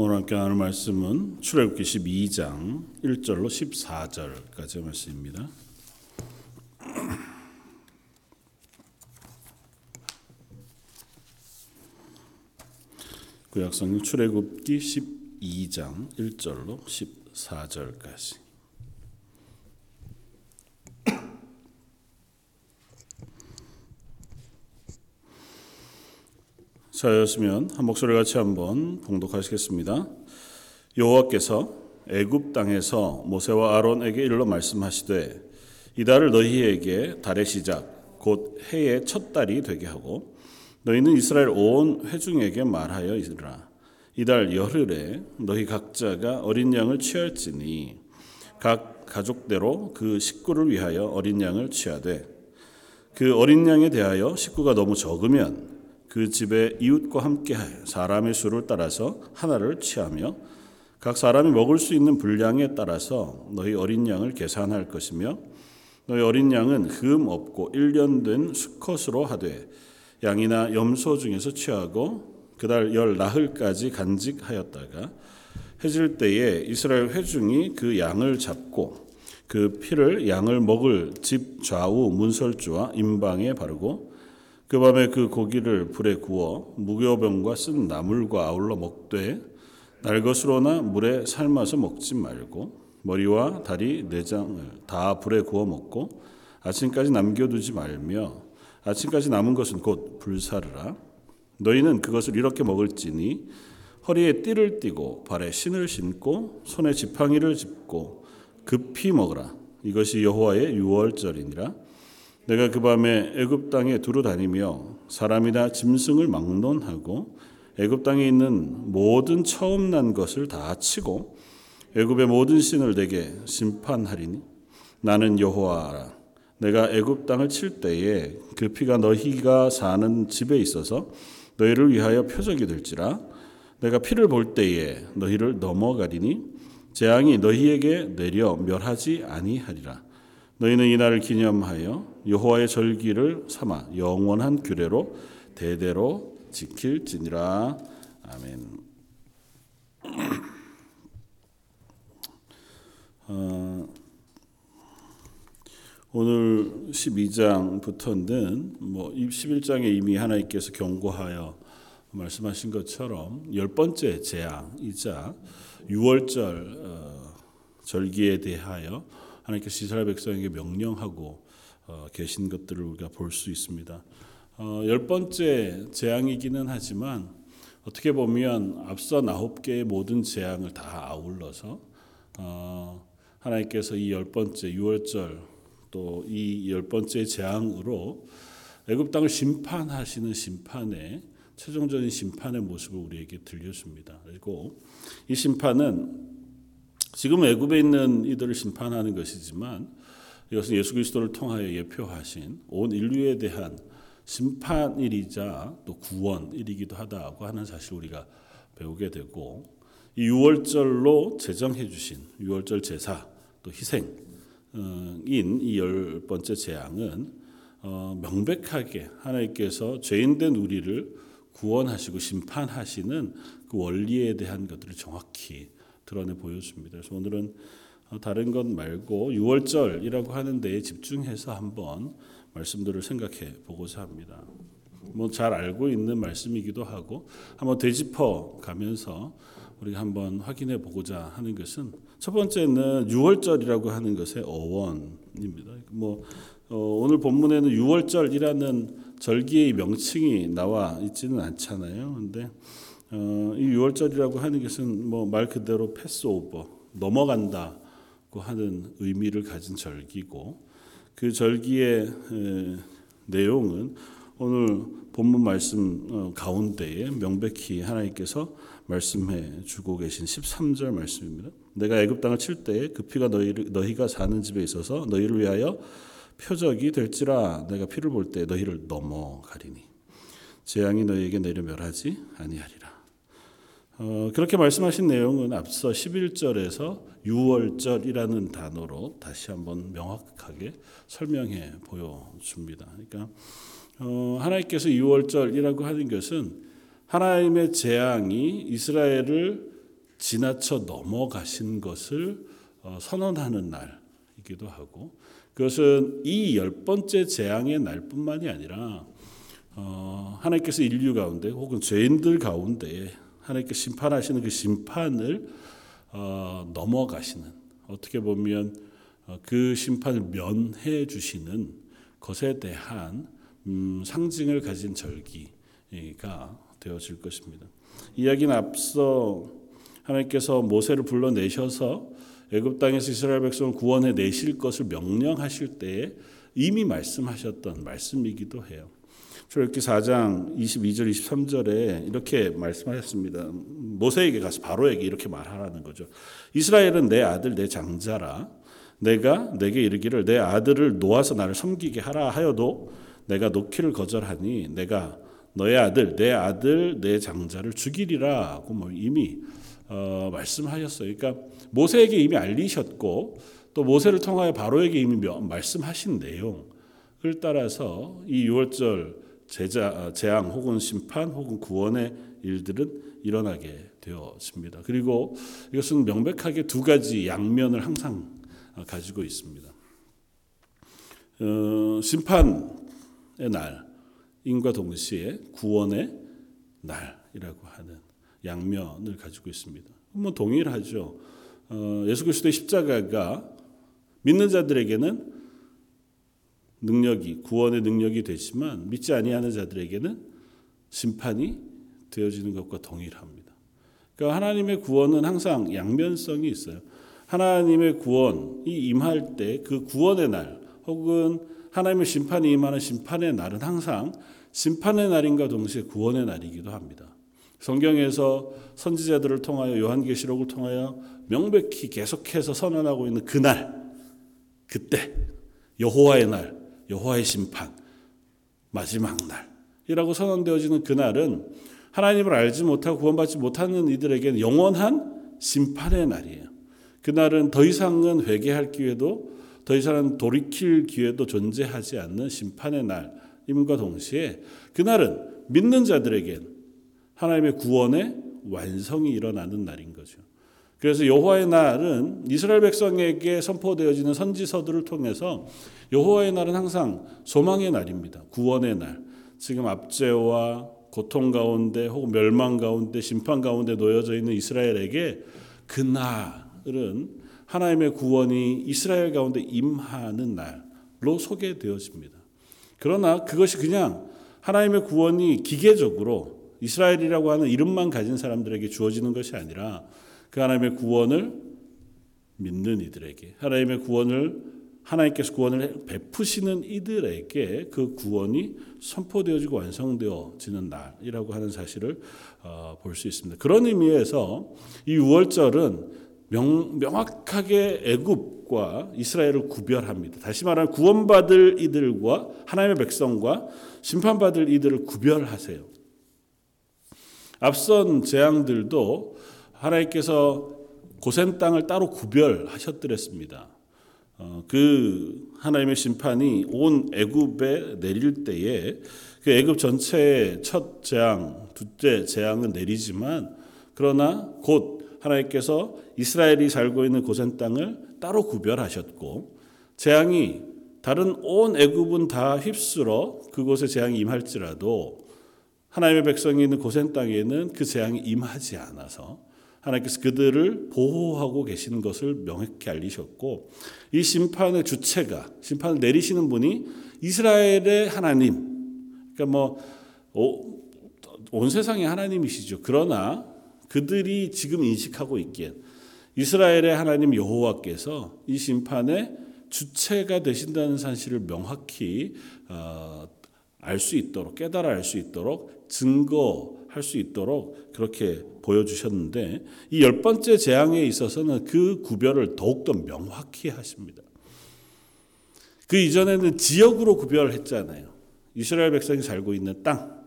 오늘 함께 나눌 말씀은 출애굽기 12장 1절로 14절까지 말씀입니다. 구약성경 출애굽기 12장 1절로 14절까지 자였으면 한 목소리 같이 한번 봉독하시겠습니다. 여호와께서 애굽 땅에서 모세와 아론에게 일러 말씀하시되 이달을 너희에게 달의 시작 곧 해의 첫 달이 되게 하고 너희는 이스라엘 온 회중에게 말하여 이르라 이달 열흘에 너희 각자가 어린 양을 취할지니 각 가족대로 그 식구를 위하여 어린 양을 취하되 그 어린 양에 대하여 식구가 너무 적으면 그 집의 이웃과 함께 사람의 수를 따라서 하나를 취하며 각 사람이 먹을 수 있는 분량에 따라서 너희 어린 양을 계산할 것이며 너희 어린 양은 흠 없고 1년 된 수컷으로 하되 양이나 염소 중에서 취하고 그달 열 나흘까지 간직하였다가 해질 때에 이스라엘 회중이 그 양을 잡고 그 피를 양을 먹을 집 좌우 문설주와 임방에 바르고 그 밤에 그 고기를 불에 구워 무교병과 쓴 나물과 아울러 먹되 날것으로나 물에 삶아서 먹지 말고 머리와 다리 내장을 다 불에 구워 먹고 아침까지 남겨두지 말며 아침까지 남은 것은 곧 불사르라. 너희는 그것을 이렇게 먹을지니 허리에 띠를 띠고 발에 신을 신고 손에 지팡이를 짚고 급히 먹으라. 이것이 여호와의 유월절이니라 내가 그 밤에 애굽 땅에 두루 다니며 사람이나 짐승을 막론하고 애굽 땅에 있는 모든 처음 난 것을 다 치고 애굽의 모든 신을 내게 심판하리니 나는 여호와라. 내가 애굽 땅을 칠 때에 그 피가 너희가 사는 집에 있어서 너희를 위하여 표적이 될지라. 내가 피를 볼 때에 너희를 넘어가리니 재앙이 너희에게 내려 멸하지 아니하리라 너희는 이날을 기념하여 여호와의 절기를 삼아 영원한 규례로 대대로 지킬지니라 아멘. 어, 오늘 12장부터는 뭐 11장에 이미 하나님께서 경고하여 말씀하신 것처럼 열 번째 재앙이자 6월절 어, 절기에 대하여 하나님께서 이스라엘 백성에게 명령하고 어, 계신 것들을 우리가 볼 수 있습니다. 어, 열 번째 재앙이기는 하지만 어떻게 보면 앞서 아홉 개의 모든 재앙을 다 아울러서 어, 하나님께서 이 열 번째 유월절 또 이 열 번째 재앙으로 애굽 땅을 심판하시는 심판의 최종적인 심판의 모습을 우리에게 들려줍니다. 그리고 이 심판은 지금 애굽에 있는 이들을 심판하는 것이지만 이것은 예수 그리스도를 통하여 예표하신 온 인류에 대한 심판일이자 또 구원일이기도 하다고 하는 사실 우리가 배우게 되고 이 유월절로 제정해 주신 유월절 제사 또 희생인 이 열 번째 재앙은 어, 명백하게 하나님께서 죄인된 우리를 구원하시고 심판하시는 그 원리에 대한 것들을 정확히 드러내 보여줍니다. 그래서 오늘은 어, 다른 것 말고 6월절이라고 하는 데에 집중해서 한번 말씀들을 생각해 보고자 합니다. 뭐 잘 알고 있는 말씀이기도 하고 한번 되짚어 가면서 우리가 한번 확인해 보고자 하는 것은 첫 번째는 6월절이라고 하는 것의 어원입니다. 뭐 어, 오늘 본문에는 6월절이라는 절기의 명칭이 나와 있지는 않잖아요. 근데 어, 이 6월절이라고 하는 것은 뭐 말 그대로 패스오버 넘어간다고 하는 의미를 가진 절기고 그 절기의 에, 내용은 오늘 본문 말씀 어, 가운데에 명백히 하나님께서 말씀해 주고 계신 13절 말씀입니다. 내가 애굽 땅을 칠 때에 그 피가 너희 너희가 사는 집에 있어서 너희를 위하여 표적이 될지라 내가 피를 볼 때 너희를 넘어가리니 재앙이 너희에게 내려 멸하지 아니하리라. 어, 그렇게 말씀하신 내용은 앞서 11절에서 6월절이라는 단어로 다시 한번 명확하게 설명해 보여줍니다. 그러니까 어, 하나님께서 6월절이라고 하는 것은 하나님의 재앙이 이스라엘을 지나쳐 넘어가신 것을 어, 선언하는 날이기도 하고 그것은 이 열 번째 재앙의 날뿐만이 아니라 어, 하나님께서 인류 가운데 혹은 죄인들 가운데 하나님께서 심판하시는 그 심판을 어, 넘어가시는 어떻게 보면 어, 그 심판을 면해 주시는 것에 대한 음, 상징을 가진 절기가 되어질 것입니다. 이야기는 앞서 하나님께서 모세를 불러내셔서 애굽 땅에서 이스라엘 백성을 구원해 내실 것을 명령하실 때에 이미 말씀하셨던 말씀이기도 해요. 출애굽기 4장 22절 23절에 이렇게 말씀하셨습니다. 모세에게 가서 바로에게 이렇게 말하라는 거죠. 이스라엘은 내 아들 내 장자라 내가 내게 이르기를 내 아들을 놓아서 나를 섬기게 하라 하여도 내가 놓기를 거절하니 내가 너의 아들 내 아들 내 장자를 죽이리라고 뭐 이미 어, 말씀하셨어요. 그러니까 모세에게 이미 알리셨고 또 모세를 통하여 바로에게 이미 말씀하신 내용을 따라서 이 6월절 제자, 어, 재앙 혹은 심판 혹은 구원의 일들은 일어나게 되어집니다. 그리고 이것은 명백하게 두 가지 양면을 항상 어, 가지고 있습니다. 어, 심판의 날인과 동시에 구원의 날이라고 하는 양면을 가지고 있습니다. 뭐 동일하죠. 어, 예수 그리스도의 십자가가 믿는 자들에게는 능력이 구원의 능력이 되지만 믿지 아니하는 자들에게는 심판이 되어지는 것과 동일합니다. 그러니까 하나님의 구원은 항상 양면성이 있어요. 하나님의 구원이 임할 때 그 구원의 날 혹은 하나님의 심판이 임하는 심판의 날은 항상 심판의 날인가 동시에 구원의 날이기도 합니다. 성경에서 선지자들을 통하여 요한계시록을 통하여 명백히 계속해서 선언하고 있는 그날, 그때 여호와의 날, 여호와의 심판, 마지막 날이라고 선언되어지는 그날은 하나님을 알지 못하고 구원받지 못하는 이들에게는 영원한 심판의 날이에요. 그날은 더 이상은 회개할 기회도 더 이상은 돌이킬 기회도 존재하지 않는 심판의 날임과 동시에 그날은 믿는 자들에겐 하나님의 구원의 완성이 일어나는 날인 거죠. 그래서 여호와의 날은 이스라엘 백성에게 선포되어지는 선지서들을 통해서 여호와의 날은 항상 소망의 날입니다. 구원의 날. 지금 압제와 고통 가운데 혹은 멸망 가운데 심판 가운데 놓여져 있는 이스라엘에게 그 날은 하나님의 구원이 이스라엘 가운데 임하는 날로 소개되어집니다. 그러나 그것이 그냥 하나님의 구원이 기계적으로 이스라엘이라고 하는 이름만 가진 사람들에게 주어지는 것이 아니라 그 하나님의 구원을 믿는 이들에게 하나님의 구원을 하나님께서 구원을 베푸시는 이들에게 그 구원이 선포되어지고 완성되어지는 날이라고 하는 사실을 어, 볼수 있습니다. 그런 의미에서 이 6월절은 명, 명확하게 애굽과 이스라엘을 구별합니다. 다시 말하면 구원받을 이들과 하나님의 백성과 심판받을 이들을 구별하세요. 앞선 재앙들도 하나님께서 고센 땅을 따로 구별하셨더랬습니다. 어, 그 하나님의 심판이 온 애굽에 내릴 때에 그 애굽 전체의 첫 재앙, 둘째 재앙은 내리지만 그러나 곧 하나님께서 이스라엘이 살고 있는 고센 땅을 따로 구별하셨고 재앙이 다른 온 애굽은 다 휩쓸어 그곳에 재앙이 임할지라도 하나님의 백성이 있는 고센 땅에는 그 재앙이 임하지 않아서 하나님께서 그들을 보호하고 계시는 것을 명확히 알리셨고 이 심판의 주체가 심판을 내리시는 분이 이스라엘의 하나님 그러니까 뭐 온 세상의 하나님이시죠. 그러나 그들이 지금 인식하고 있기엔 이스라엘의 하나님 여호와께서 이 심판의 주체가 되신다는 사실을 명확히 어, 알수 있도록 깨달아 알 수 있도록 증거 할 수 있도록 그렇게 보여주셨는데 이 열 번째 재앙에 있어서는 그 구별을 더욱더 명확히 하십니다. 그 이전에는 지역으로 구별했잖아요. 이스라엘 백성이 살고 있는 땅.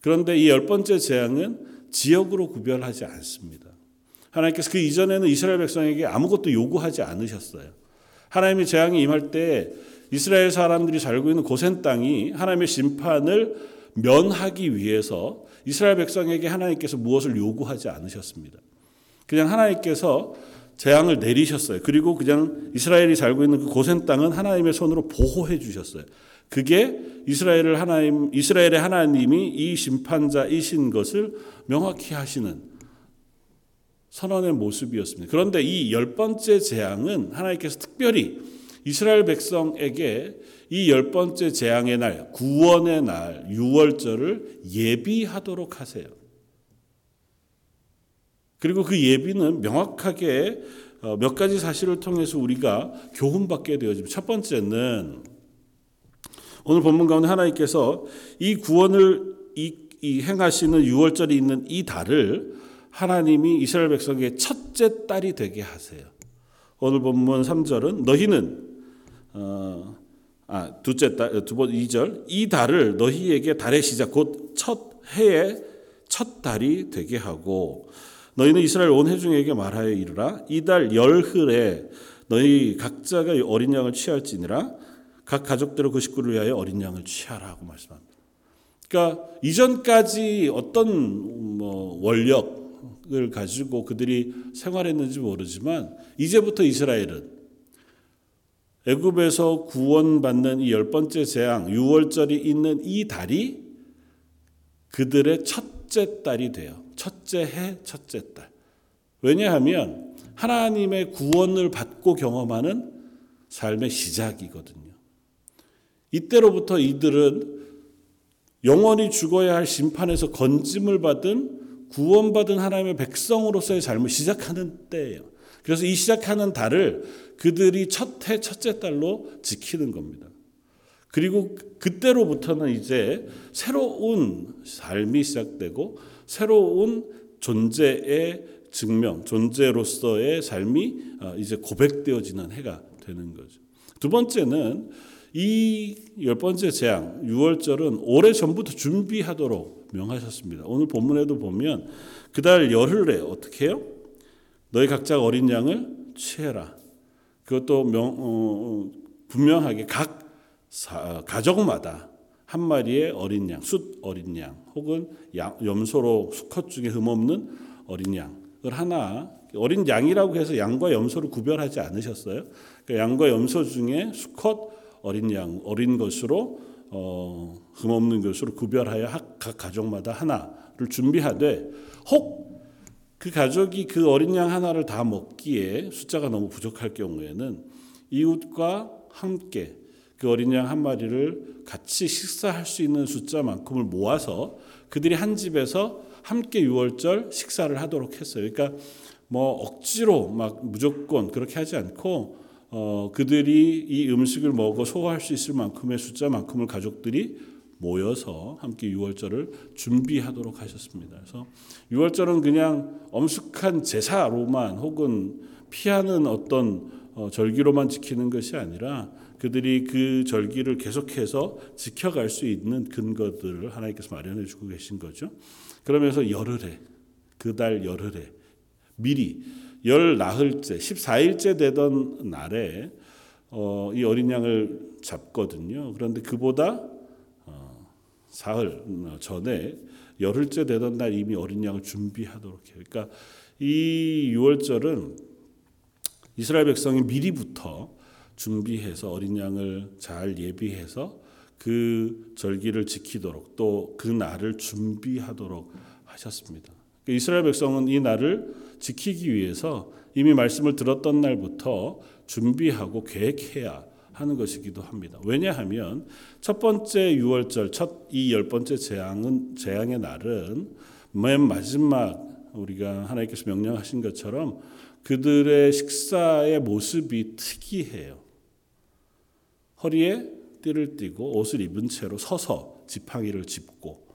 그런데 이 열 번째 재앙은 지역으로 구별하지 않습니다. 하나님께서 그 이전에는 이스라엘 백성에게 아무것도 요구하지 않으셨어요. 하나님의 재앙이 임할 때 이스라엘 사람들이 살고 있는 고센 땅이 하나님의 심판을 면하기 위해서 이스라엘 백성에게 하나님께서 무엇을 요구하지 않으셨습니다. 그냥 하나님께서 재앙을 내리셨어요. 그리고 그냥 이스라엘이 살고 있는 그 고센 땅은 하나님의 손으로 보호해 주셨어요. 그게 이스라엘을 하나님 이스라엘의 하나님이 이 심판자이신 것을 명확히 하시는 선언의 모습이었습니다. 그런데 이 열 번째 재앙은 하나님께서 특별히 이스라엘 백성에게 이 열 번째 재앙의 날, 구원의 날, 유월절을 예비하도록 하세요. 그리고 그 예비는 명확하게 어, 몇 가지 사실을 통해서 우리가 교훈받게 되어집니다. 첫 번째는 오늘 본문 가운데 하나님께서 이 구원을 이, 이 행하시는 유월절이 있는 이 달을 하나님이 이스라엘 백성의 첫째 딸이 되게 하세요. 오늘 본문 3절은 너희는 어, 아, 둘째 달, 두 번, 2절. 이 달을 너희에게 달의 시작, 곧 첫 해의 첫 달이 되게 하고, 너희는 이스라엘 온 회중에게 말하여 이르라. 이달 열흘에 너희 각자가 어린 양을 취할지니라. 각 가족대로 그 식구를 위하여 어린 양을 취하라고 말씀합니다. 그러니까 이전까지 어떤 뭐 원력을 가지고 그들이 생활했는지 모르지만 이제부터 이스라엘은 애굽에서 구원받는 이 열 번째 재앙 유월절이 있는 이 달이 그들의 첫째 달이 돼요. 첫째 해, 첫째 달. 왜냐하면 하나님의 구원을 받고 경험하는 삶의 시작이거든요. 이때로부터 이들은 영원히 죽어야 할 심판에서 건짐을 받은 구원받은 하나님의 백성으로서의 삶을 시작하는 때예요. 그래서 이 시작하는 달을 그들이 첫 해, 첫째 달로 지키는 겁니다. 그리고 그때로부터는 이제 새로운 삶이 시작되고 새로운 존재의 증명, 존재로서의 삶이 어, 이제 고백되어지는 해가 되는 거죠. 두 번째는 이 열 번째 재앙, 6월절은 오래 전부터 준비하도록 명하셨습니다. 오늘 본문에도 보면 그달 열흘에 어떻게 해요? 너희 각자 어린 양을 취해라. 그것도 명, 어, 어 분명하게 각 사, 가족마다 한 마리의 어린 양, 숫 어린 양, 혹은 양, 염소로 수컷 중에 흠없는 어린 양을 하나 어린 양이라고 해서 양과 염소를 구별하지 않으셨어요. 그 양과 염소 중에 수컷 어린 양, 어린 것으로 어, 흠없는 것으로 구별하여 각 가족마다 하나를 준비하되 혹 그 가족이 그 어린 양 하나를 다 먹기에 숫자가 너무 부족할 경우에는 이웃과 함께 그 어린 양 한 마리를 같이 식사할 수 있는 숫자만큼을 모아서 그들이 한 집에서 함께 유월절 식사를 하도록 했어요. 그러니까 뭐 억지로 막 무조건 그렇게 하지 않고 어, 그들이 이 음식을 먹어 소화할 수 있을 만큼의 숫자만큼을 가족들이 모여서 함께 유월절을 준비하도록 하셨습니다. 그래서 유월절은 그냥 엄숙한 제사로만 혹은 피하는 어떤 어, 절기로만 지키는 것이 아니라 그들이 그 절기를 계속해서 지켜갈 수 있는 근거들을 하나님께서 마련해 주고 계신 거죠. 그러면서 열흘에 그달 열흘에 미리 열 나흘째 14일째 되던 날에 어, 이 어린 양을 잡거든요. 그런데 그보다 어, 사흘 전에 열흘째 되던 날 이미 어린 양을 준비하도록 해요. 그러니까 이 유월절은 이스라엘 백성이 미리부터 준비해서 어린 양을 잘 예비해서 그 절기를 지키도록 또 그 날을 준비하도록 하셨습니다. 그러니까 이스라엘 백성은 이 날을 지키기 위해서 이미 말씀을 들었던 날부터 준비하고 계획해야 하는 것이기도 합니다. 왜냐하면 첫 번째 유월절, 첫 이 열 번째 재앙은 재앙의 날은 맨 마지막 우리가 하나님께서 명령하신 것처럼 그들의 식사의 모습이 특이해요. 허리에 띠를 띠고 옷을 입은 채로 서서 지팡이를 짚고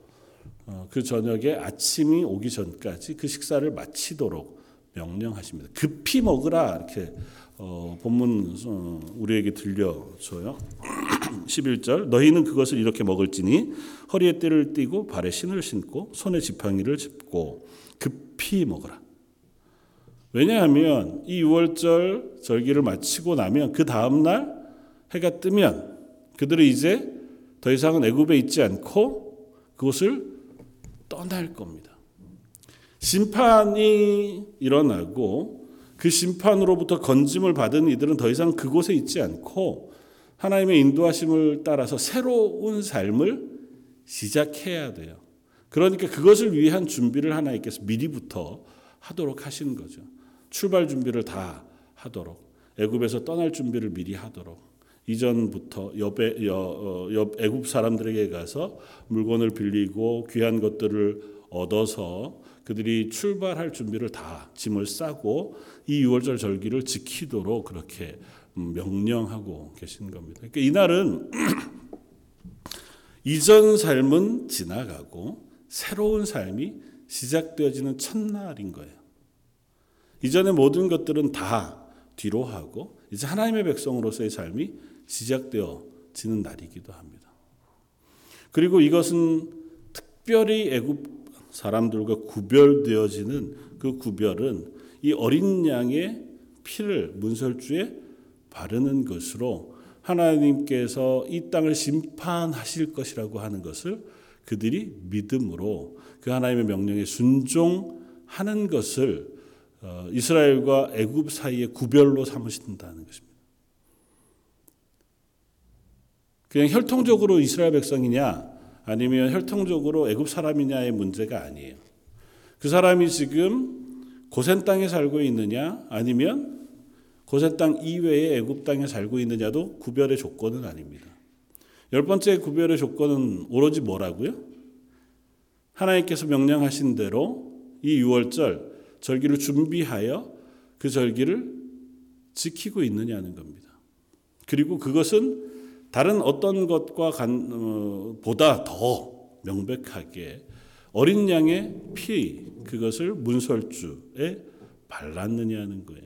어, 그 저녁에 아침이 오기 전까지 그 식사를 마치도록 명령하십니다. 급히 먹으라 이렇게 어, 본문 어, 우리에게 들려줘요. 11절 너희는 그것을 이렇게 먹을지니 허리에 띠를 띠고 발에 신을 신고 손에 지팡이를 짚고 급히 먹으라. 왜냐하면 이 6월절 절기를 마치고 나면 그 다음 날 해가 뜨면 그들은 이제 더 이상은 애굽에 있지 않고 그곳을 떠날 겁니다. 심판이 일어나고 그 심판으로부터 건짐을 받은 이들은 더 이상 그곳에 있지 않고 하나님의 인도하심을 따라서 새로운 삶을 시작해야 돼요. 그러니까 그것을 위한 준비를 하나님께서 미리부터 하도록 하신 거죠. 출발 준비를 다 하도록 애굽에서 떠날 준비를 미리 하도록 이전부터 옆에 여, 옆 애굽 사람들에게 가서 물건을 빌리고 귀한 것들을 얻어서 그들이 출발할 준비를 다 짐을 싸고 이 유월절 절기를 지키도록 그렇게 명령하고 계신 겁니다. 그러니까 이날은 이전 삶은 지나가고 새로운 삶이 시작되어지는 첫날인 거예요. 이전의 모든 것들은 다 뒤로 하고 이제 하나님의 백성으로서의 삶이 시작되어지는 날이기도 합니다. 그리고 이것은 특별히 애굽 사람들과 구별되어지는 그 구별은 이 어린 양의 피를 문설주에 바르는 것으로 하나님께서 이 땅을 심판하실 것이라고 하는 것을 그들이 믿음으로 그 하나님의 명령에 순종하는 것을 어, 이스라엘과 애굽 사이의 구별로 삼으신다는 것입니다. 그냥 혈통적으로 이스라엘 백성이냐 아니면 혈통적으로 애굽 사람이냐의 문제가 아니에요. 그 사람이 지금 고센 땅에 살고 있느냐 아니면 고센 땅 이외의 애굽 땅에 살고 있느냐도 구별의 조건은 아닙니다. 열 번째 구별의 조건은 오로지 뭐라고요? 하나님께서 명령하신 대로 이 유월절 절기를 준비하여 그 절기를 지키고 있느냐는 겁니다. 그리고 그것은 다른 어떤 것과 간, 어, 보다 더 명백하게 어린 양의 피 그것을 문설주에 발랐느냐는 거예요.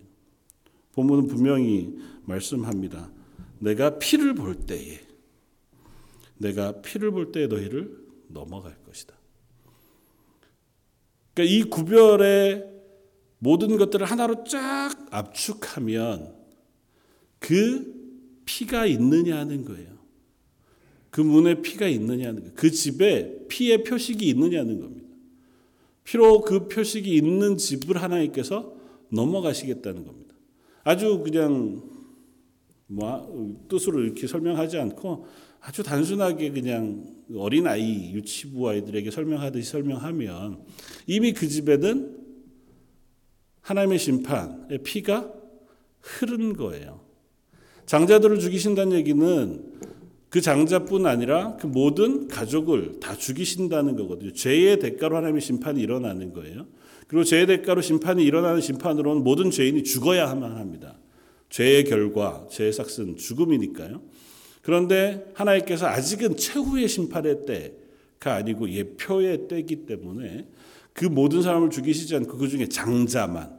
본문은 분명히 말씀합니다. 내가 피를 볼 때에 내가 피를 볼 때에 너희를 넘어갈 것이다. 그러니까 이 구별의 모든 것들을 하나로 쫙 압축하면 그 피가 있느냐는 거예요. 그 문에 피가 있느냐는 거예요. 그 집에 피의 표식이 있느냐는 겁니다. 피로 그 표식이 있는 집을 하나님께서 넘어가시겠다는 겁니다. 아주 그냥 뭐 뜻으로 이렇게 설명하지 않고 아주 단순하게 그냥 어린 아이 유치부 아이들에게 설명하듯이 설명하면 이미 그 집에는 하나님의 심판의 피가 흐른 거예요. 장자들을 죽이신다는 얘기는 그 장자뿐 아니라 그 모든 가족을 다 죽이신다는 거거든요. 죄의 대가로 하나님의 심판이 일어나는 거예요. 그리고 죄의 대가로 심판이 일어나는 심판으로는 모든 죄인이 죽어야 만 합니다. 죄의 결과, 죄의 삭은 죽음이니까요. 그런데 하나님께서 아직은 최후의 심판의 때가 아니고 예표의 때이기 때문에 그 모든 사람을 죽이시지 않고 그 중에 장자만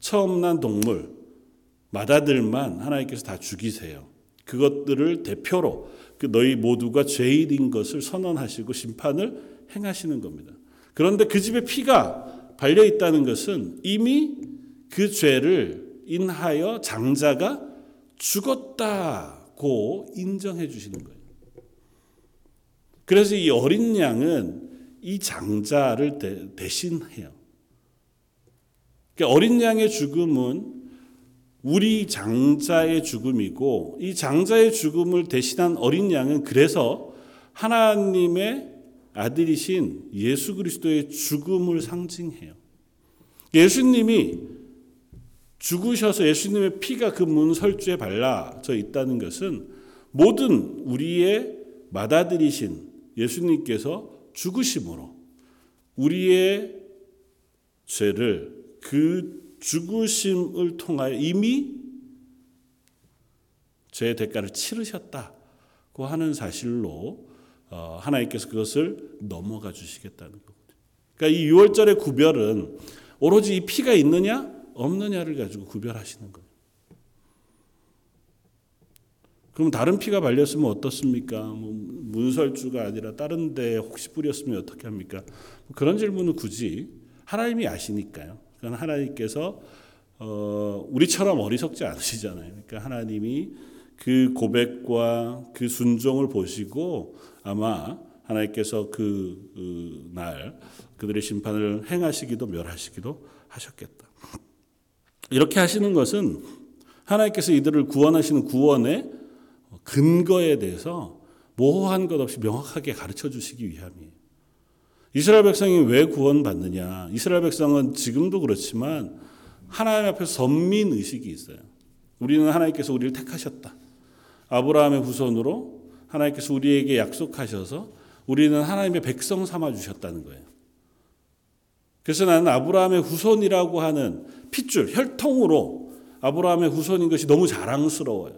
처음 난 동물 마다들만 하나님께서 다 죽이세요. 그것들을 대표로 그 너희 모두가 죄인인 것을 선언하시고 심판을 행하시는 겁니다. 그런데 그 집에 피가 발려 있다는 것은 이미 그 죄를 인하여 장자가 죽었다고 인정해 주시는 거예요. 그래서 이 어린 양은 이 장자를 대 신해요. 그러니까 어린 양의 죽음은 우리 장자의 죽음이고 이 장자의 죽음을 대신한 어린 양은 그래서 하나님의 아들이신 예수 그리스도의 죽음을 상징해요. 예수님이 죽으셔서 예수님의 피가 그 문 설주에 발라져 있다는 것은 모든 우리의 맏아들이신 예수님께서 죽으심으로 우리의 죄를 그 죽으심을 통하여 이미 죄의 대가를 치르셨다고 하는 사실로 어, 하나님께서 그것을 넘어가 주시겠다는 거거든요. 그러니까 이 6월절의 구별은 오로지 이 피가 있느냐 없느냐를 가지고 구별하시는 거예요. 그럼 다른 피가 발렸으면 어떻습니까? 뭐 문설주가 아니라 다른 데 혹시 뿌렸으면 어떻게 합니까? 뭐 그런 질문은 굳이 하나님이 아시니까요. 그건 하나님께서 어, 우리처럼 어리석지 않으시잖아요. 그러니까 하나님이 그 고백과 그 순종을 보시고 아마 하나님께서 그날 그, 그들의 심판을 행하시기도 멸하시기도 하셨겠다. 이렇게 하시는 것은 하나님께서 이들을 구원하시는 구원의 근거에 대해서 모호한 것 없이 명확하게 가르쳐 주시기 위함이에요. 이스라엘 백성이 왜 구원받느냐? 이스라엘 백성은 지금도 그렇지만 하나님 앞에 선민 의식이 있어요. 우리는 하나님께서 우리를 택하셨다. 아브라함의 후손으로 하나님께서 우리에게 약속하셔서 우리는 하나님의 백성 삼아 주셨다는 거예요. 그래서 나는 아브라함의 후손이라고 하는 핏줄, 혈통으로 아브라함의 후손인 것이 너무 자랑스러워요.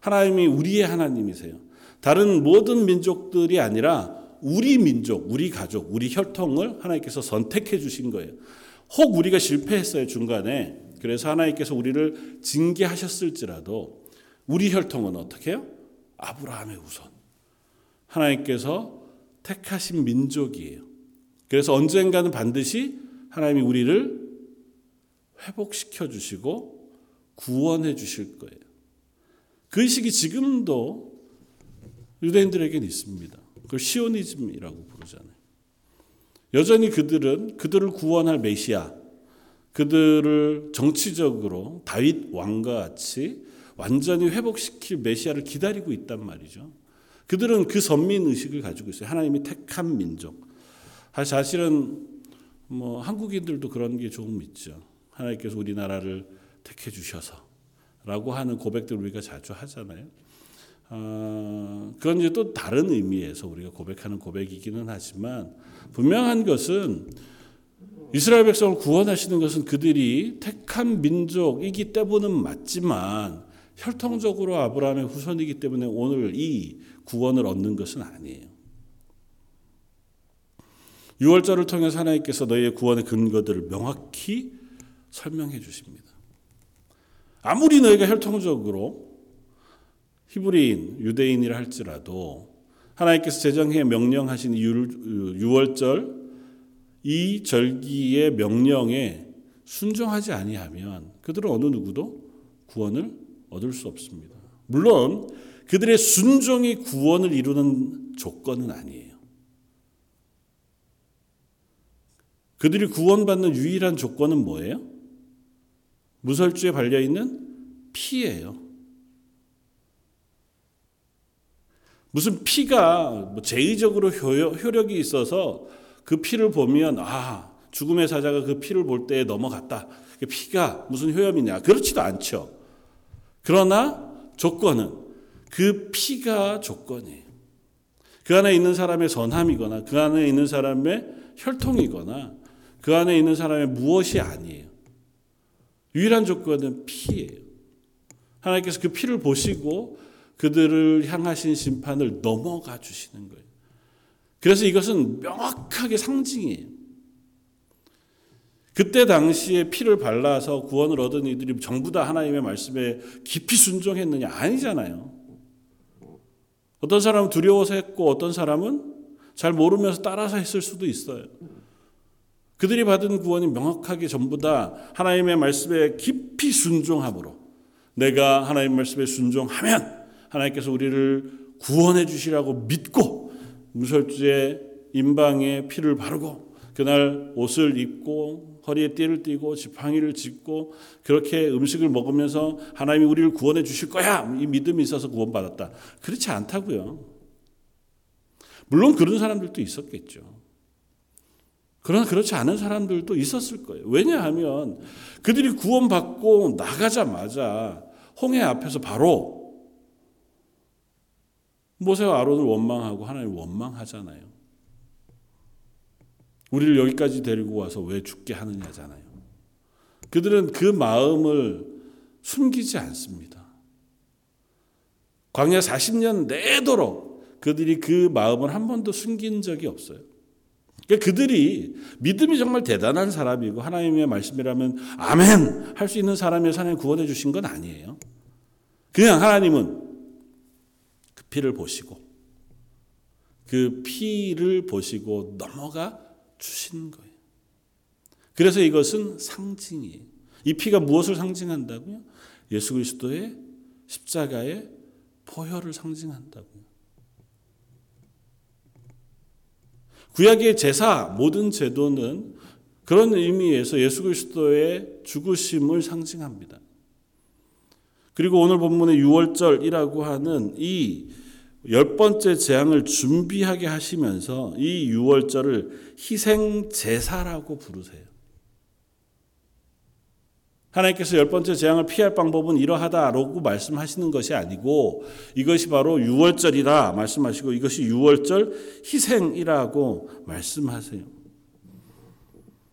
하나님이 우리의 하나님이세요. 다른 모든 민족들이 아니라 우리 민족, 우리 가족, 우리 혈통을 하나님께서 선택해 주신 거예요. 혹 우리가 실패했어요, 중간에. 그래서 하나님께서 우리를 징계하셨을지라도 우리 혈통은 어떻게 해요? 아브라함의 후손. 하나님께서 택하신 민족이에요. 그래서 언젠가는 반드시 하나님이 우리를 회복시켜 주시고 구원해 주실 거예요. 그 의식이 지금도 유대인들에게는 있습니다. 그걸 시오니즘이라고 부르잖아요. 여전히 그들은 그들을 구원할 메시아, 그들을 정치적으로 다윗 왕과 같이 완전히 회복시킬 메시아를 기다리고 있단 말이죠. 그들은 그 선민 의식을 가지고 있어요. 하나님이 택한 민족. 사실은 뭐 한국인들도 그런 게 조금 있죠. 하나님께서 우리나라를 택해 주셔서라고 하는 고백들 우리가 자주 하잖아요. 어, 그건 이제 또 다른 의미에서 우리가 고백하는 고백이기는 하지만 분명한 것은 이스라엘 백성을 구원하시는 것은 그들이 택한 민족이기 때문은 맞지만 혈통적으로 아브라함의 후손이기 때문에 오늘 이 구원을 얻는 것은 아니에요. 유월절을 통해서 하나님께서 너희의 구원의 근거들을 명확히 설명해 주십니다. 아무리 너희가 혈통적으로 히브리인, 유대인이라 할지라도 하나님께서 제정해 명령하신 유월절 이 절기의 명령에 순종하지 아니하면 그들은 어느 누구도 구원을 얻을 수 없습니다. 물론 그들의 순종이 구원을 이루는 조건은 아니에요. 그들이 구원받는 유일한 조건은 뭐예요? 무설주에 발려 있는 피예요. 무슨 피가 뭐 제의적으로 효력이 있어서 그 피를 보면 아 죽음의 사자가 그 피를 볼때 넘어갔다. 그 피가 무슨 효염이냐? 그렇지도 않죠. 그러나 조건은 그 피가 조건이에요. 그 안에 있는 사람의 선함이거나 그 안에 있는 사람의 혈통이거나 그 안에 있는 사람의 무엇이 아니에요. 유일한 조건은 피예요. 하나님께서 그 피를 보시고 그들을 향하신 심판을 넘어가 주시는 거예요. 그래서 이것은 명확하게 상징이에요. 그때 당시에 피를 발라서 구원을 얻은 이들이 전부 다 하나님의 말씀에 깊이 순종했느냐? 아니잖아요. 어떤 사람은 두려워서 했고 어떤 사람은 잘 모르면서 따라서 했을 수도 있어요. 그들이 받은 구원이 명확하게 전부 다 하나님의 말씀에 깊이 순종함으로 내가 하나님 말씀에 순종하면 하나님께서 우리를 구원해 주시라고 믿고 무설주에 임방에 피를 바르고 그날 옷을 입고 허리에 띠를 띠고 지팡이를 짚고 그렇게 음식을 먹으면서 하나님이 우리를 구원해 주실 거야 이 믿음이 있어서 구원받았다 그렇지 않다고요. 물론 그런 사람들도 있었겠죠. 그러나 그렇지 않은 사람들도 있었을 거예요. 왜냐하면 그들이 구원받고 나가자마자 홍해 앞에서 바로 모세와 아론을 원망하고 하나님 원망하잖아요. 우리를 여기까지 데리고 와서 왜 죽게 하느냐잖아요. 그들은 그 마음을 숨기지 않습니다. 광야 40년 내도록 그들이 그 마음을 한 번도 숨긴 적이 없어요. 그러니까 그들이 믿음이 정말 대단한 사람이고 하나님의 말씀이라면 아멘 할 수 있는 사람이 하나님 구원해 주신 건 아니에요. 그냥 하나님은 그 피를 보시고 그 피를 보시고 넘어가 주신 거예요. 그래서 이것은 상징이에요. 이 피가 무엇을 상징한다고요? 예수 그리스도의 십자가의 보혈을 상징한다고요. 구약의 제사 모든 제도는 그런 의미에서 예수 그리스도의 죽으심을 상징합니다. 그리고 오늘 본문의 6월절이라고 하는 이 열 번째 재앙을 준비하게 하시면서 이 6월절을 희생 제사라고 부르세요. 하나님께서 열 번째 재앙을 피할 방법은 이러하다라고 말씀하시는 것이 아니고 이것이 바로 6월절이다 말씀하시고 이것이 6월절 희생이라고 말씀하세요.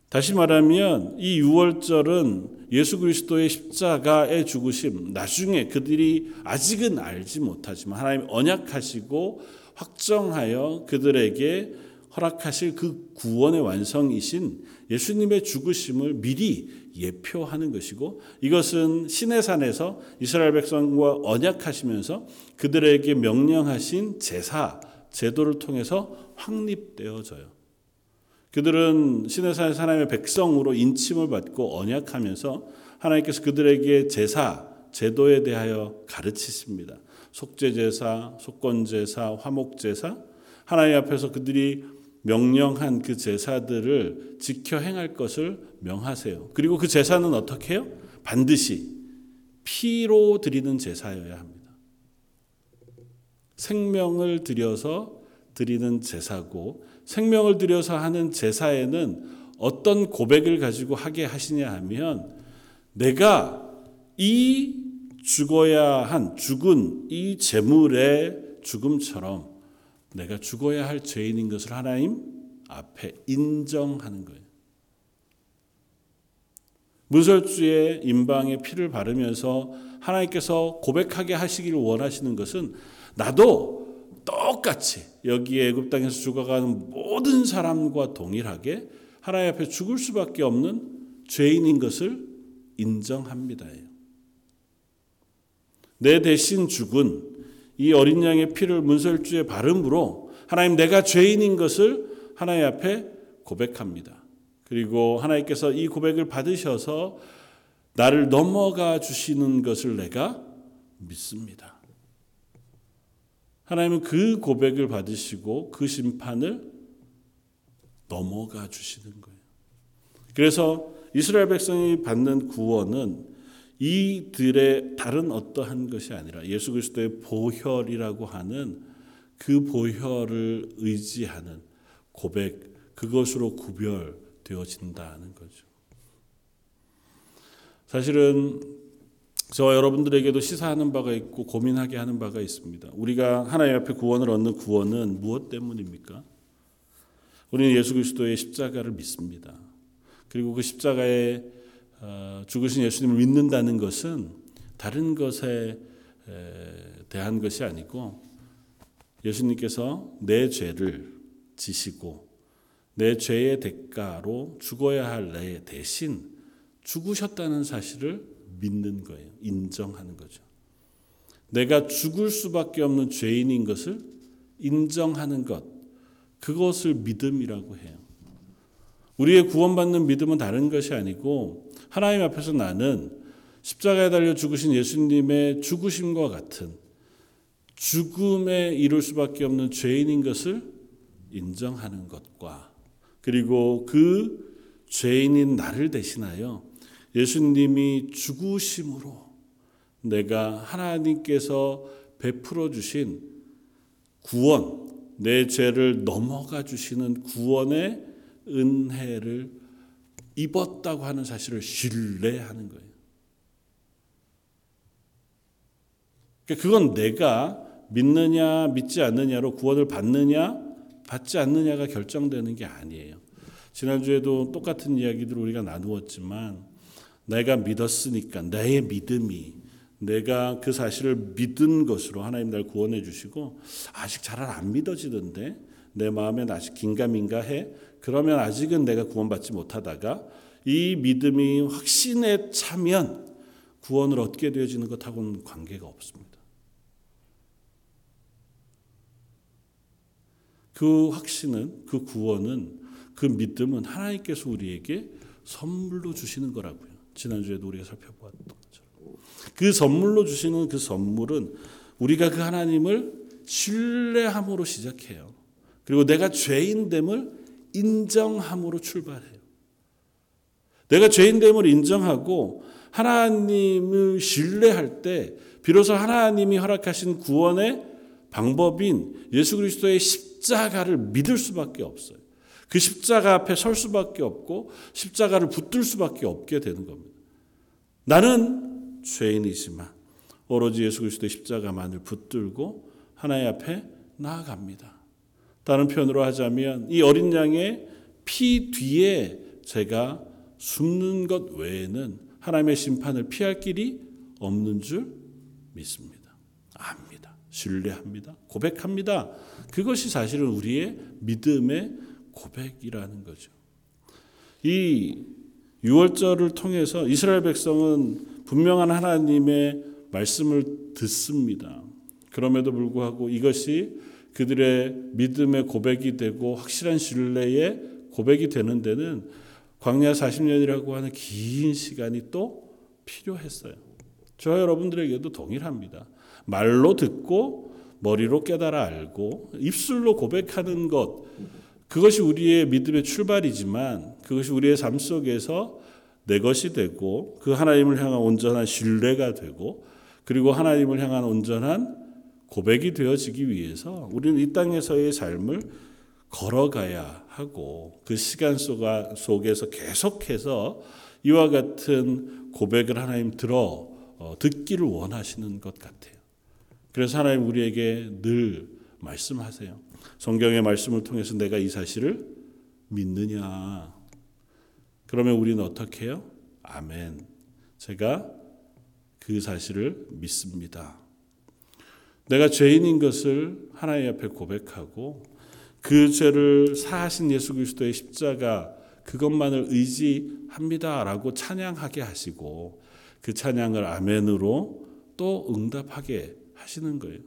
다시 말하면 이 6월절은 예수 그리스도의 십자가의 죽으심 나중에 그들이 아직은 알지 못하지만 하나님 언약하시고 확정하여 그들에게 허락하실 그 구원의 완성이신 예수님의 죽으심을 미리 예표하는 것이고 이것은 시내산에서 이스라엘 백성과 언약하시면서 그들에게 명령하신 제사 제도를 통해서 확립되어져요. 그들은 시내산에서 하나님의 백성으로 인침을 받고 언약하면서 하나님께서 그들에게 제사 제도에 대하여 가르치십니다. 속죄 제사, 속건 제사, 화목 제사 하나님 앞에서 그들이 명령한 그 제사들을 지켜 행할 것을 명하세요. 그리고 그 제사는 어떻게 해요? 반드시 피로 드리는 제사여야 합니다. 생명을 들여서 드리는 제사고 생명을 들여서 하는 제사에는 어떤 고백을 가지고 하게 하시냐 하면 내가 이 죽어야 한 죽은 이 재물의 죽음처럼 내가 죽어야 할 죄인인 것을 하나님 앞에 인정하는 거예요. 문설주의 임방에 피를 바르면서 하나님께서 고백하게 하시기를 원하시는 것은 나도 똑같이 여기에 애굽 땅에서 죽어가는 모든 사람과 동일하게 하나님 앞에 죽을 수밖에 없는 죄인인 것을 인정합니다. 내 대신 죽은 이 어린 양의 피를 문설주에 바름으로 하나님 내가 죄인인 것을 하나님 앞에 고백합니다. 그리고 하나님께서 이 고백을 받으셔서 나를 넘어가 주시는 것을 내가 믿습니다. 하나님은 그 고백을 받으시고 그 심판을 넘어가 주시는 거예요. 그래서 이스라엘 백성이 받는 구원은 이들의 다른 어떠한 것이 아니라 예수 그리스도의 보혈이라고 하는 그 보혈을 의지하는 고백 그것으로 구별되어진다는 거죠. 사실은 저와 여러분들에게도 시사하는 바가 있고 고민하게 하는 바가 있습니다. 우리가 하나님 앞에 구원을 얻는 구원은 무엇 때문입니까? 우리는 예수 그리스도의 십자가를 믿습니다. 그리고 그 십자가의 어, 죽으신 예수님을 믿는다는 것은 다른 것에 대한 것이 아니고 예수님께서 내 죄를 지시고 내 죄의 대가로 죽어야 할 내 대신 죽으셨다는 사실을 믿는 거예요. 인정하는 거죠. 내가 죽을 수밖에 없는 죄인인 것을 인정하는 것. 그것을 믿음이라고 해요. 우리의 구원받는 믿음은 다른 것이 아니고 하나님 앞에서 나는 십자가에 달려 죽으신 예수님의 죽으심과 같은 죽음에 이룰 수밖에 없는 죄인인 것을 인정하는 것과 그리고 그 죄인인 나를 대신하여 예수님이 죽으심으로 내가 하나님께서 베풀어 주신 구원, 내 죄를 넘어가 주시는 구원의 은혜를 입었다고 하는 사실을 신뢰하는 거예요. 그러니까 그건 내가 믿느냐 믿지 않느냐로 구원을 받느냐 받지 않느냐가 결정되는 게 아니에요. 지난주에도 똑같은 이야기들을 우리가 나누었지만 내가 믿었으니까 나의 믿음이 내가 그 사실을 믿은 것으로 하나님 날 구원해 주시고 아직 잘 안 믿어지던데 내 마음엔 아직 긴가민가해 그러면 아직은 내가 구원받지 못하다가 이 믿음이 확신에 차면 구원을 얻게 되어지는 것하고는 관계가 없습니다. 그 확신은 그 구원은 그 믿음은 하나님께서 우리에게 선물로 주시는 거라고요. 지난주에도 우리가 살펴보았던 것처럼. 그 선물로 주시는 그 선물은 우리가 그 하나님을 신뢰함으로 시작해요. 그리고 내가 죄인됨을 인정함으로 출발해요. 내가 죄인됨을 인정하고 하나님을 신뢰할 때 비로소 하나님이 허락하신 구원의 방법인 예수 그리스도의 십자가를 믿을 수밖에 없어요. 그 십자가 앞에 설 수밖에 없고 십자가를 붙들 수밖에 없게 되는 겁니다. 나는 죄인이지만 오로지 예수 그리스도의 십자가만을 붙들고 하나님 앞에 나아갑니다. 다른 표현으로 하자면 이 어린 양의 피 뒤에 제가 숨는 것 외에는 하나님의 심판을 피할 길이 없는 줄 믿습니다. 압니다. 신뢰합니다. 고백합니다. 그것이 사실은 우리의 믿음의 고백이라는 거죠. 이 유월절을 통해서 이스라엘 백성은 분명한 하나님의 말씀을 듣습니다. 그럼에도 불구하고 이것이 그들의 믿음의 고백이 되고 확실한 신뢰의 고백이 되는 데는 광야 40년이라고 하는 긴 시간이 또 필요했어요. 저 여러분들에게도 동일합니다. 말로 듣고 머리로 깨달아 알고 입술로 고백하는 것 그것이 우리의 믿음의 출발이지만 그것이 우리의 삶 속에서 내 것이 되고 그 하나님을 향한 온전한 신뢰가 되고 그리고 하나님을 향한 온전한 고백이 되어지기 위해서 우리는 이 땅에서의 삶을 걸어가야 하고 그 시간 속에서 계속해서 이와 같은 고백을 하나님 들어 어, 듣기를 원하시는 것 같아요. 그래서 하나님 우리에게 늘 말씀하세요. 성경의 말씀을 통해서 내가 이 사실을 믿느냐. 그러면 우리는 어떻게 해요? 아멘. 제가 그 사실을 믿습니다. 내가 죄인인 것을 하나님 앞에 고백하고 그 죄를 사하신 예수 그리스도의 십자가 그것만을 의지합니다라고 찬양하게 하시고 그 찬양을 아멘으로 또 응답하게 하시는 거예요.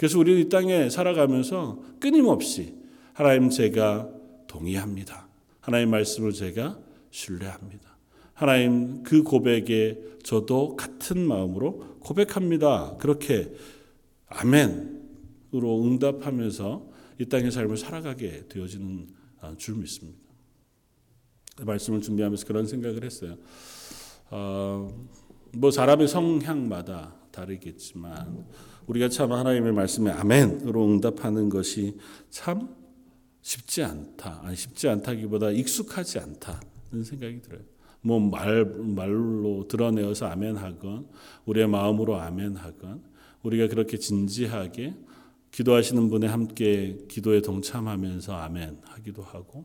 그래서 우리는 이 땅에 살아가면서 끊임없이 하나님 제가 동의합니다. 하나님 말씀을 제가 신뢰합니다. 하나님 그 고백에 저도 같은 마음으로 고백합니다. 그렇게 아멘으로 응답하면서 이 땅의 삶을 살아가게 되어지는 줄 믿습니다. 말씀을 준비하면서 그런 생각을 했어요. 어, 뭐 사람의 성향마다 다르겠지만 우리가 참 하나님의 말씀에 아멘으로 응답하는 것이 참 쉽지 않다. 아니 쉽지 않다기보다 익숙하지 않다는 생각이 들어요. 뭐 말 말로 드러내어서 아멘하건 우리의 마음으로 아멘하건 우리가 그렇게 진지하게 기도하시는 분에 함께 기도에 동참하면서 아멘 하기도 하고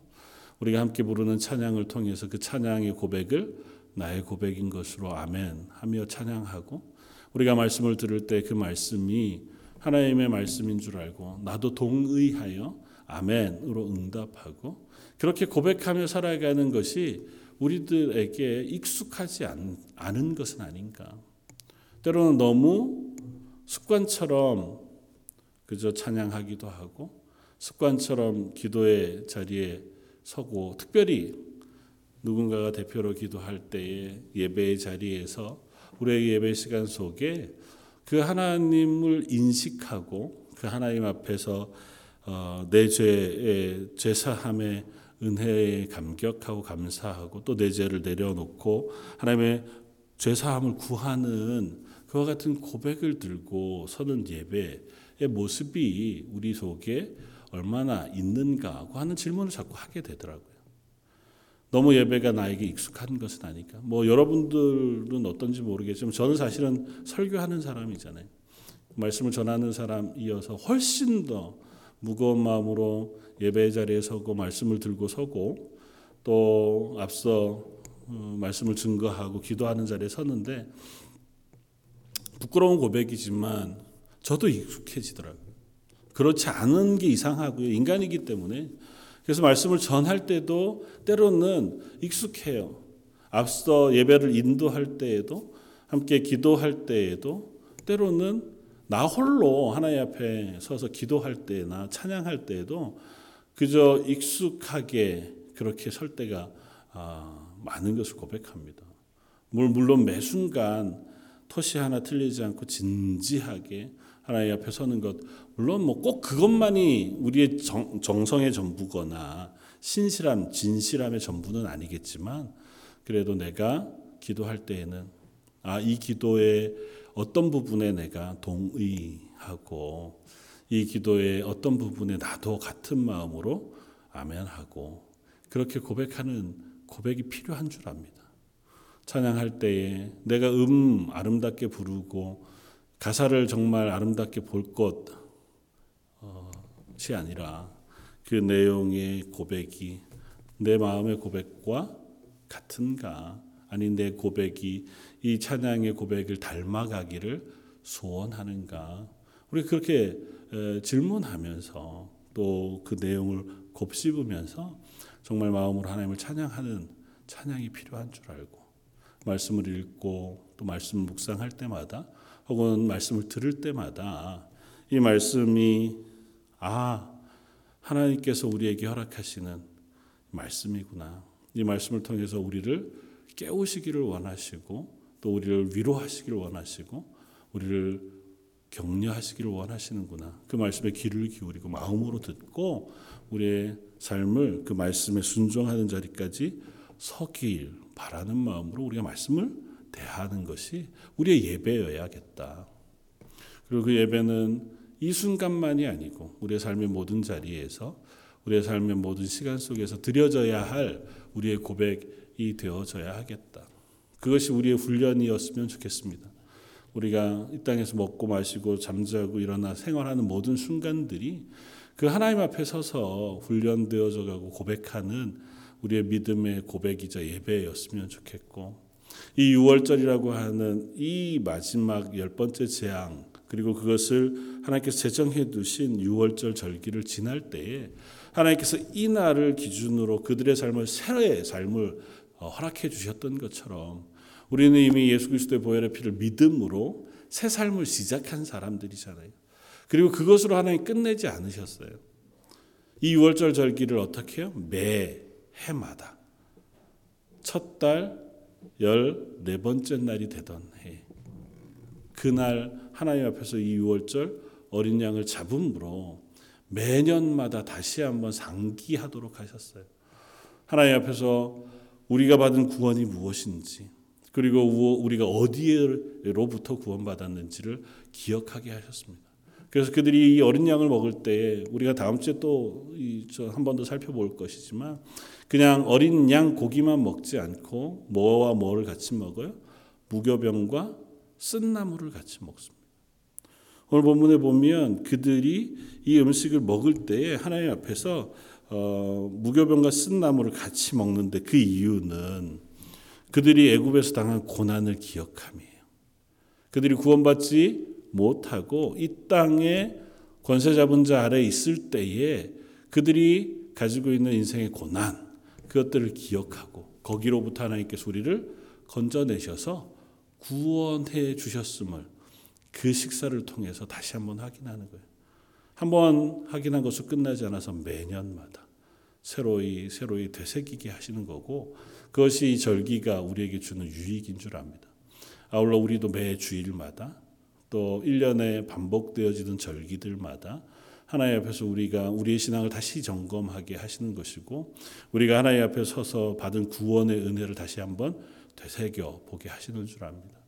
우리가 함께 부르는 찬양을 통해서 그 찬양의 고백을 나의 고백인 것으로 아멘 하며 찬양하고 우리가 말씀을 들을 때 그 말씀이 하나님의 말씀인 줄 알고 나도 동의하여 아멘으로 응답하고 그렇게 고백하며 살아가는 것이 우리들에게 익숙하지 않은 것은 아닌가. 때로는 너무 습관처럼 그저 찬양하기도 하고 습관처럼 기도의 자리에 서고 특별히 누군가가 대표로 기도할 때에 예배의 자리에서 우리의 예배 시간 속에 그 하나님을 인식하고 그 하나님 앞에서 어, 내 죄의 죄사함의 은혜에 감격하고 감사하고 또 내 죄를 내려놓고 하나님의 죄사함을 구하는 그와 같은 고백을 들고 서는 예배의 모습이 우리 속에 얼마나 있는가 하는 질문을 자꾸 하게 되더라고요. 너무 예배가 나에게 익숙한 것은 아니까. 뭐 여러분들은 어떤지 모르겠지만 저는 사실은 설교하는 사람이잖아요. 말씀을 전하는 사람이어서 훨씬 더 무거운 마음으로 예배 자리에 서고 말씀을 들고 서고 또 앞서 어, 말씀을 증거하고 기도하는 자리에 섰는데 부끄러운 고백이지만 저도 익숙해지더라고요. 그렇지 않은 게 이상하고요. 인간이기 때문에 그래서 말씀을 전할 때도 때로는 익숙해요. 앞서 예배를 인도할 때에도 함께 기도할 때에도 때로는 나 홀로 하나님 앞에 서서 기도할 때나 찬양할 때에도 그저 익숙하게 그렇게 설 때가 아, 많은 것을 고백합니다. 물론 매 순간 토시 하나 틀리지 않고 진지하게 하나님 앞에 서는 것 물론 뭐 꼭 그것만이 우리의 정, 정성의 전부거나 신실함, 진실함의 전부는 아니겠지만 그래도 내가 기도할 때에는 아, 이 기도의 어떤 부분에 내가 동의하고 이 기도의 어떤 부분에 나도 같은 마음으로 아멘하고 그렇게 고백하는 고백이 필요한 줄 압니다. 찬양할 때에 내가 음 아름답게 부르고 가사를 정말 아름답게 볼 것이 아니라 그 내용의 고백이 내 마음의 고백과 같은가? 아니 내 고백이 이 찬양의 고백을 닮아가기를 소원하는가? 우리 그렇게 질문하면서 또 그 내용을 곱씹으면서 정말 마음으로 하나님을 찬양하는 찬양이 필요한 줄 알고 말씀을 읽고 또 말씀 묵상할 때마다 혹은 말씀을 들을 때마다 이 말씀이 아 하나님께서 우리에게 허락하시는 말씀이구나. 이 말씀을 통해서 우리를 깨우시기를 원하시고 또 우리를 위로하시기를 원하시고 우리를 격려하시기를 원하시는구나. 그 말씀에 귀를 기울이고 마음으로 듣고 우리의 삶을 그 말씀에 순종하는 자리까지 서길 바라는 마음으로 우리가 말씀을 대하는 것이 우리의 예배여야겠다. 그리고 그 예배는 이 순간만이 아니고 우리의 삶의 모든 자리에서 우리의 삶의 모든 시간 속에서 드려져야 할 우리의 고백이 되어져야 하겠다. 그것이 우리의 훈련이었으면 좋겠습니다. 우리가 이 땅에서 먹고 마시고 잠자고 일어나 생활하는 모든 순간들이 그 하나님 앞에 서서 훈련되어져 가고 고백하는 우리의 믿음의 고백이자 예배였으면 좋겠고 이 6월절이라고 하는 이 마지막 열 번째 재앙 그리고 그것을 하나님께서 제정해 두신 6월절 절기를 지날 때에 하나님께서 이 날을 기준으로 그들의 삶을 새로의 삶을 어, 허락해 주셨던 것처럼 우리는 이미 예수 그리스도의 보혈의 피를 믿음으로 새 삶을 시작한 사람들이잖아요. 그리고 그것으로 하나님 끝내지 않으셨어요. 이 6월절 절기를 어떻게 해요? 매 해마다 첫 달 열네 번째 날이 되던 해 그날 하나님 앞에서 이 6월절 어린 양을 잡음으로 매년마다 다시 한번 상기하도록 하셨어요. 하나님 앞에서 우리가 받은 구원이 무엇인지 그리고 우리가 어디로부터 구원받았는지를 기억하게 하셨습니다. 그래서 그들이 이 어린 양을 먹을 때 우리가 다음 주에 또 한 번 더 살펴볼 것이지만 그냥 어린 양 고기만 먹지 않고 뭐와 뭐를 같이 먹어요? 무교병과 쓴나물을 같이 먹습니다. 오늘 본문에 보면 그들이 이 음식을 먹을 때에 하나님 앞에서 어, 무교병과 쓴나물을 같이 먹는데 그 이유는 그들이 애굽에서 당한 고난을 기억함이에요. 그들이 구원받지 못하고 이 땅에 권세 잡은 자 아래 있을 때에 그들이 가지고 있는 인생의 고난 그것들을 기억하고 거기로부터 하나님께서 우리를 건져내셔서 구원해 주셨음을 그 식사를 통해서 다시 한번 확인하는 거예요. 한 번 확인한 것으로 끝나지 않아서 매년마다 새로이 새로이 되새기게 하시는 거고 그것이 이 절기가 우리에게 주는 유익인 줄 압니다. 아울러 우리도 매 주일마다 또 1년에 반복되어지는 절기들마다 하나님 앞에서 우리가 우리의 신앙을 다시 점검하게 하시는 것이고 우리가 하나님 앞에 서서 받은 구원의 은혜를 다시 한번 되새겨 보게 하시는 줄 압니다.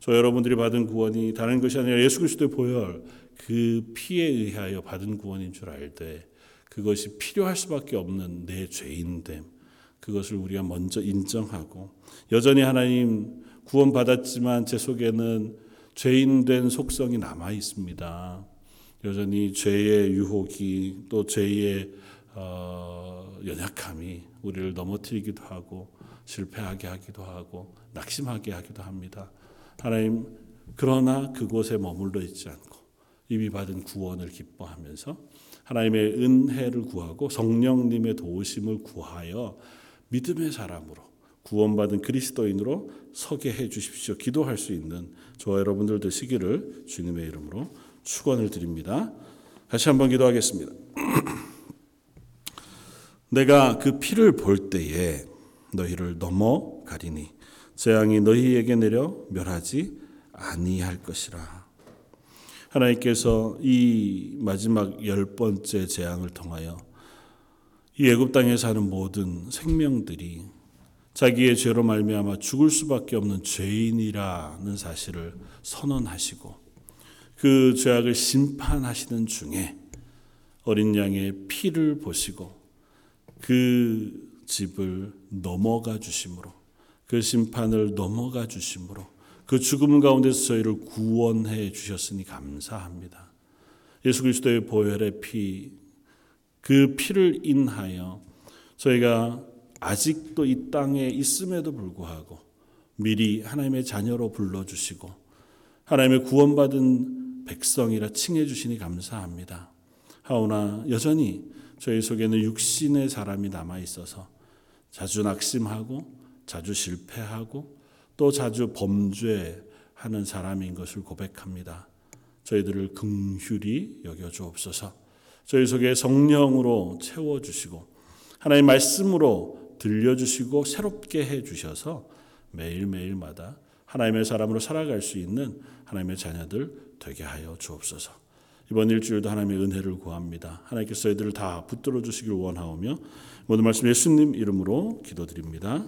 저 여러분들이 받은 구원이 다른 것이 아니라 예수 그리스도의 보혈 그 피에 의하여 받은 구원인 줄 알되 그것이 필요할 수밖에 없는 내 죄인됨 그것을 우리가 먼저 인정하고 여전히 하나님 구원 받았지만 제 속에는 죄인된 속성이 남아 있습니다. 여전히 죄의 유혹이 또 죄의 어, 연약함이 우리를 넘어뜨리기도 하고 실패하게 하기도 하고 낙심하게 하기도 합니다. 하나님 그러나 그곳에 머물러 있지 않고 이미 받은 구원을 기뻐하면서 하나님의 은혜를 구하고 성령님의 도우심을 구하여 믿음의 사람으로 구원받은 그리스도인으로 서게 해 주십시오. 기도할 수 있는 저와 여러분들 되시기를 주님의 이름으로 축원을 드립니다. 다시 한번 기도하겠습니다. 내가 그 피를 볼 때에 너희를 넘어가리니 재앙이 너희에게 내려 멸하지 아니할 것이라. 하나님께서 이 마지막 열 번째 재앙을 통하여 이 애굽 땅에 사는 모든 생명들이 자기의 죄로 말미암아 죽을 수밖에 없는 죄인이라는 사실을 선언하시고 그 죄악을 심판하시는 중에 어린 양의 피를 보시고 그 집을 넘어가 주심으로 그 심판을 넘어가 주심으로 그 죽음 가운데서 저희를 구원해 주셨으니 감사합니다. 예수 그리스도의 보혈의 피, 그 피를 인하여 저희가 아직도 이 땅에 있음에도 불구하고 미리 하나님의 자녀로 불러주시고 하나님의 구원받은 백성이라 칭해 주시니 감사합니다. 하오나 여전히 저희 속에는 육신의 사람이 남아 있어서 자주 낙심하고 자주 실패하고 또 자주 범죄하는 사람인 것을 고백합니다. 저희들을 긍휼히 여겨 주옵소서. 저희 속에 성령으로 채워 주시고 하나님의 말씀으로 들려 주시고 새롭게 해 주셔서 매일매일마다 하나님의 사람으로 살아갈 수 있는 하나님의 자녀들 되게 하여 주옵소서. 이번 일주일도 하나님의 은혜를 구합니다. 하나님께서 저희들을 다 붙들어 주시길 원하오며 모든 말씀 예수님 이름으로 기도드립니다.